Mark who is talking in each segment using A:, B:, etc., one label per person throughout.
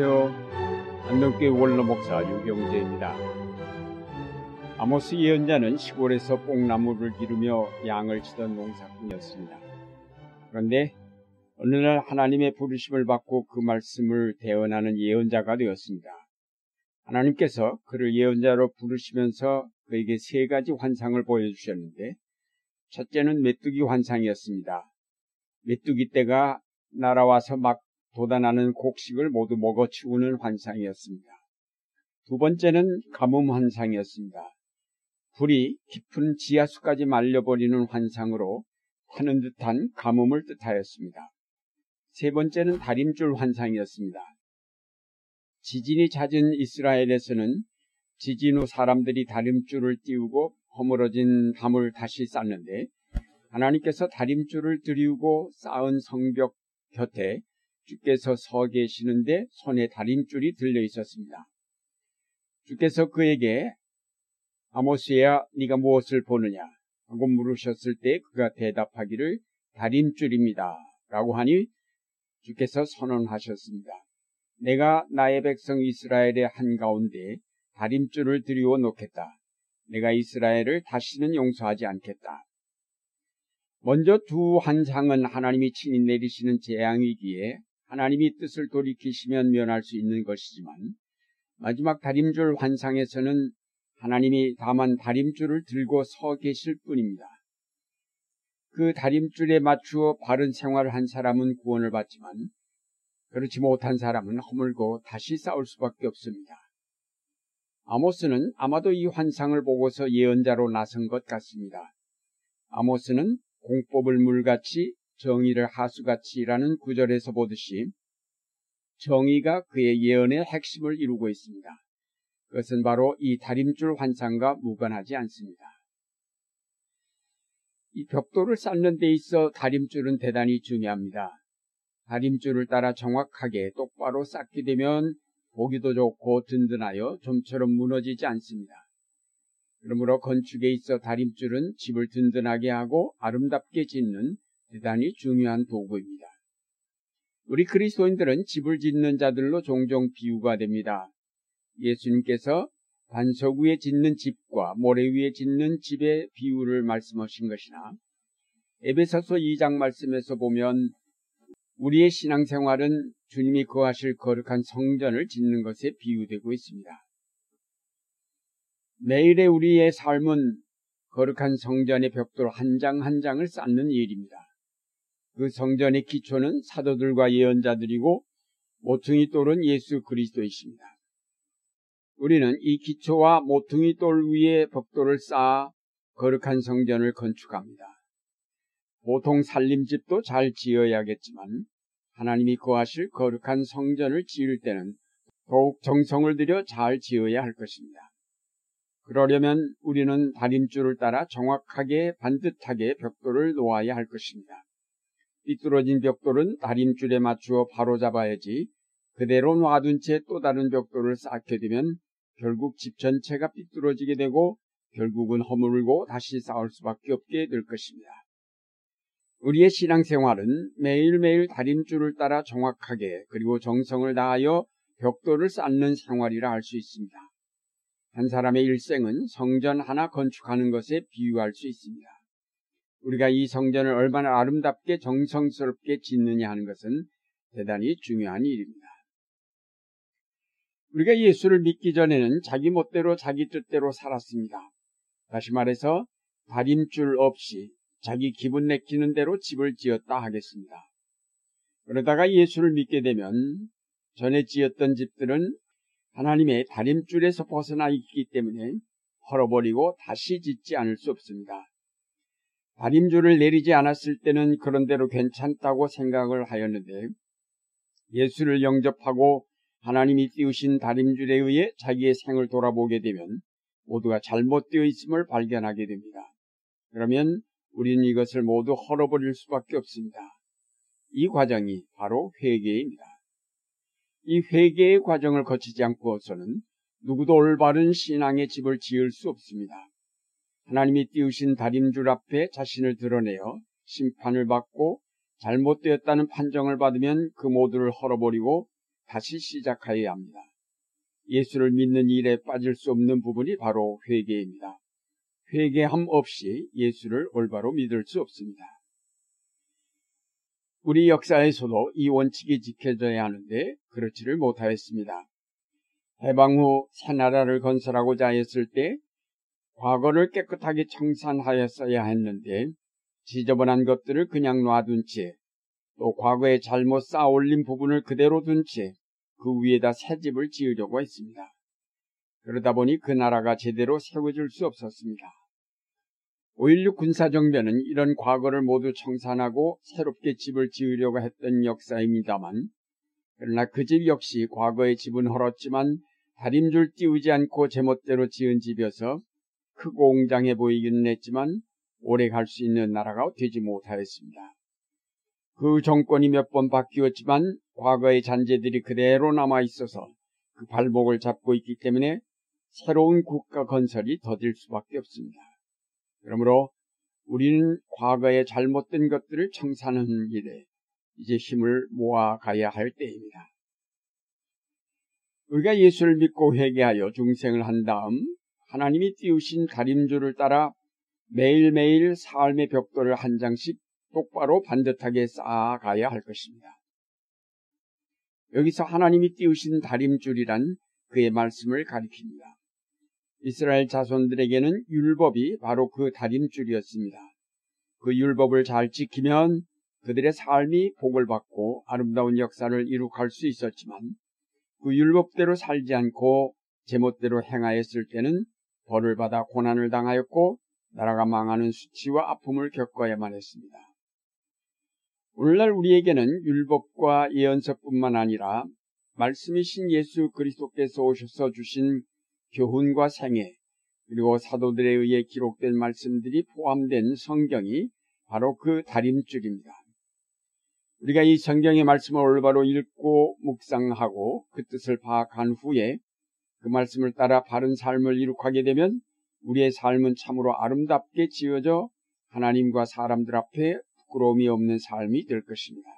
A: 안녕하세요. 안동교회 원로 목사 유경재입니다. 아모스 예언자는 시골에서 뽕나무를 기르며 양을 치던 농사꾼이었습니다. 그런데 어느 날 하나님의 부르심을 받고 그 말씀을 대언하는 예언자가 되었습니다. 하나님께서 그를 예언자로 부르시면서 그에게 세 가지 환상을 보여주셨는데 첫째는 메뚜기 환상이었습니다. 메뚜기 떼가 날아와서 막 돋아나는 곡식을 모두 먹어 치우는 환상이었습니다. 두 번째는 가뭄 환상이었습니다. 불이 깊은 지하수까지 말려버리는 환상으로 타는 듯한 가뭄을 뜻하였습니다. 세 번째는 다림줄 환상이었습니다. 지진이 잦은 이스라엘에서는 지진 후 사람들이 다림줄을 띄우고 허물어진 담을 다시 쌓는데 하나님께서 다림줄을 들이우고 쌓은 성벽 곁에 주께서 서 계시는데 손에 다림줄이 들려 있었습니다. 주께서 그에게 아모스야 네가 무엇을 보느냐 하고 물으셨을 때 그가 대답하기를 다림줄입니다. 라고 하니 주께서 선언하셨습니다. 내가 나의 백성 이스라엘의 한가운데 다림줄을 들이워 놓겠다. 내가 이스라엘을 다시는 용서하지 않겠다. 먼저 두 환상은 하나님이 친히 내리시는 재앙이기에 하나님이 뜻을 돌이키시면 면할 수 있는 것이지만 마지막 다림줄 환상에서는 하나님이 다만 다림줄을 들고 서 계실 뿐입니다. 그 다림줄에 맞추어 바른 생활을 한 사람은 구원을 받지만 그렇지 못한 사람은 허물고 다시 싸울 수밖에 없습니다. 아모스는 아마도 이 환상을 보고서 예언자로 나선 것 같습니다. 아모스는 공법을 물같이 정의를 하수같이라는 구절에서 보듯이 정의가 그의 예언의 핵심을 이루고 있습니다. 그것은 바로 이 다림줄 환상과 무관하지 않습니다. 이 벽돌을 쌓는 데 있어 다림줄은 대단히 중요합니다. 다림줄을 따라 정확하게 똑바로 쌓게 되면 보기도 좋고 든든하여 좀처럼 무너지지 않습니다. 그러므로 건축에 있어 다림줄은 집을 든든하게 하고 아름답게 짓는 대단히 중요한 도구입니다. 우리 그리스도인들은 집을 짓는 자들로 종종 비유가 됩니다. 예수님께서 반석 위에 짓는 집과 모래 위에 짓는 집의 비유를 말씀하신 것이나 에베소서 2장 말씀에서 보면 우리의 신앙생활은 주님이 거하실 거룩한 성전을 짓는 것에 비유되고 있습니다. 매일의 우리의 삶은 거룩한 성전의 벽돌 한 장한 장을 쌓는 일입니다. 그 성전의 기초는 사도들과 예언자들이고 모퉁이 돌은 예수 그리스도이십니다. 우리는 이 기초와 모퉁이 돌 위에 벽돌을 쌓아 거룩한 성전을 건축합니다. 보통 살림집도 잘 지어야겠지만 하나님이 거하실 거룩한 성전을 지을 때는 더욱 정성을 들여 잘 지어야 할 것입니다. 그러려면 우리는 다림줄을 따라 정확하게 반듯하게 벽돌을 놓아야 할 것입니다. 삐뚤어진 벽돌은 다림줄에 맞추어 바로 잡아야지 그대로 놔둔 채 또 다른 벽돌을 쌓게 되면 결국 집 전체가 삐뚤어지게 되고 결국은 허물고 다시 쌓을 수밖에 없게 될 것입니다. 우리의 신앙생활은 매일매일 다림줄을 따라 정확하게 그리고 정성을 다하여 벽돌을 쌓는 생활이라 할 수 있습니다. 한 사람의 일생은 성전 하나 건축하는 것에 비유할 수 있습니다. 우리가 이 성전을 얼마나 아름답게 정성스럽게 짓느냐 하는 것은 대단히 중요한 일입니다. 우리가 예수를 믿기 전에는 자기 멋대로 자기 뜻대로 살았습니다. 다시 말해서 다림줄 없이 자기 기분 내키는 대로 집을 지었다 하겠습니다. 그러다가 예수를 믿게 되면 전에 지었던 집들은 하나님의 다림줄에서 벗어나 있기 때문에 헐어버리고 다시 짓지 않을 수 없습니다. 다림줄을 내리지 않았을 때는 그런대로 괜찮다고 생각을 하였는데 예수를 영접하고 하나님이 띄우신 다림줄에 의해 자기의 생을 돌아보게 되면 모두가 잘못되어 있음을 발견하게 됩니다. 그러면 우리는 이것을 모두 헐어버릴 수밖에 없습니다. 이 과정이 바로 회개입니다. 이 회개의 과정을 거치지 않고서는 누구도 올바른 신앙의 집을 지을 수 없습니다. 하나님이 띄우신 다림줄 앞에 자신을 드러내어 심판을 받고 잘못되었다는 판정을 받으면 그 모두를 헐어버리고 다시 시작하여야 합니다. 예수를 믿는 일에 빠질 수 없는 부분이 바로 회개입니다. 회개함 없이 예수를 올바로 믿을 수 없습니다. 우리 역사에서도 이 원칙이 지켜져야 하는데 그렇지를 못하였습니다. 해방 후 새 나라를 건설하고자 했을 때 과거를 깨끗하게 청산하였어야 했는데 지저분한 것들을 그냥 놔둔 채 또 과거에 잘못 쌓아올린 부분을 그대로 둔 채 그 위에다 새 집을 지으려고 했습니다. 그러다 보니 그 나라가 제대로 세워질 수 없었습니다. 5.16 군사정변은 이런 과거를 모두 청산하고 새롭게 집을 지으려고 했던 역사입니다만 그러나 그 집 역시 과거의 집은 헐었지만 다림줄 띄우지 않고 제멋대로 지은 집이어서 크고 웅장해 보이기는 했지만 오래 갈 수 있는 나라가 되지 못하였습니다. 그 정권이 몇 번 바뀌었지만 과거의 잔재들이 그대로 남아 있어서 그 발목을 잡고 있기 때문에 새로운 국가 건설이 더딜 수밖에 없습니다. 그러므로 우리는 과거의 잘못된 것들을 청산하는 일에 이제 힘을 모아가야 할 때입니다. 우리가 예수를 믿고 회개하여 중생을 한 다음 하나님이 띄우신 가림줄을 따라 매일매일 삶의 벽돌을 한 장씩 똑바로 반듯하게 쌓아가야 할 것입니다. 여기서 하나님이 띄우신 다림줄이란 그의 말씀을 가리킵니다. 이스라엘 자손들에게는 율법이 바로 그 다림줄이었습니다. 그 율법을 잘 지키면 그들의 삶이 복을 받고 아름다운 역사를 이룩할 수 있었지만 그 율법대로 살지 않고 제멋대로 행하였을 때는 벌을 받아 고난을 당하였고 나라가 망하는 수치와 아픔을 겪어야만 했습니다. 오늘날 우리에게는 율법과 예언서뿐만 아니라 말씀이신 예수 그리스도께서 오셔서 주신 교훈과 생애 그리고 사도들에 의해 기록된 말씀들이 포함된 성경이 바로 그 다림줄입니다. 우리가 이 성경의 말씀을 올바로 읽고 묵상하고 그 뜻을 파악한 후에 그 말씀을 따라 바른 삶을 이룩하게 되면 우리의 삶은 참으로 아름답게 지어져 하나님과 사람들 앞에 부끄러움이 없는 삶이 될 것입니다.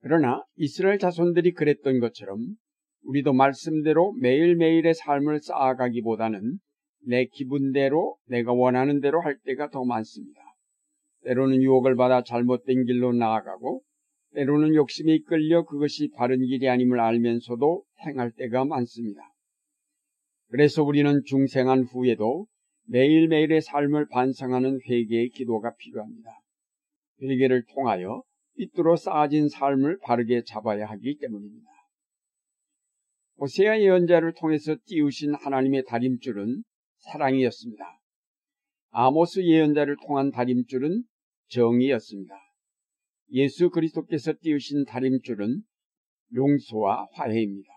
A: 그러나 이스라엘 자손들이 그랬던 것처럼 우리도 말씀대로 매일매일의 삶을 쌓아가기보다는 내 기분대로 내가 원하는 대로 할 때가 더 많습니다. 때로는 유혹을 받아 잘못된 길로 나아가고 때로는 욕심에 이끌려 그것이 바른 길이 아님을 알면서도 행할 때가 많습니다. 그래서 우리는 중생한 후에도 매일매일의 삶을 반성하는 회개의 기도가 필요합니다. 회개를 통하여 삐뚤어 쌓아진 삶을 바르게 잡아야 하기 때문입니다. 호세아 예언자를 통해서 띄우신 하나님의 다림줄은 사랑이었습니다. 아모스 예언자를 통한 다림줄은 정의였습니다. 예수 그리스도께서 띄우신 다림줄은 용서와 화해입니다.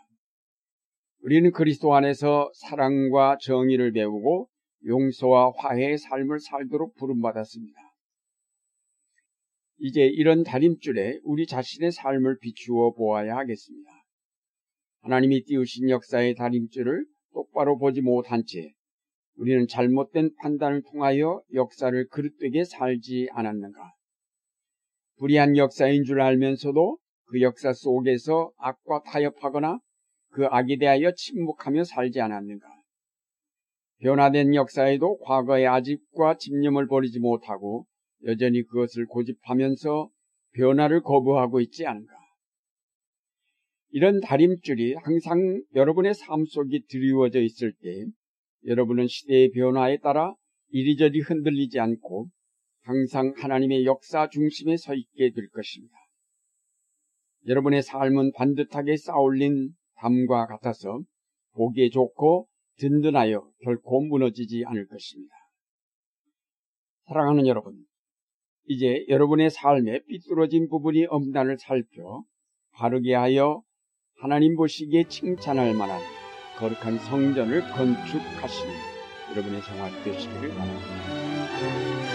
A: 우리는 그리스도 안에서 사랑과 정의를 배우고 용서와 화해의 삶을 살도록 부름받았습니다. 이제 이런 다림줄에 우리 자신의 삶을 비추어 보아야 하겠습니다. 하나님이 띄우신 역사의 다림줄을 똑바로 보지 못한 채 우리는 잘못된 판단을 통하여 역사를 그릇되게 살지 않았는가? 불의한 역사인 줄 알면서도 그 역사 속에서 악과 타협하거나 그 악에 대하여 침묵하며 살지 않았는가? 변화된 역사에도 과거의 아집과 집념을 버리지 못하고 여전히 그것을 고집하면서 변화를 거부하고 있지 않은가? 이런 다림줄이 항상 여러분의 삶 속에 드리워져 있을 때 여러분은 시대의 변화에 따라 이리저리 흔들리지 않고 항상 하나님의 역사 중심에 서 있게 될 것입니다. 여러분의 삶은 반듯하게 쌓아올린 담과 같아서 보기에 좋고 든든하여 결코 무너지지 않을 것입니다. 사랑하는 여러분, 이제 여러분의 삶에 삐뚤어진 부분이 없나를 살펴 바르게 하여 하나님 보시기에 칭찬할 만한 거룩한 성전을 건축하시는 여러분의 생활 되시기를 바랍니다.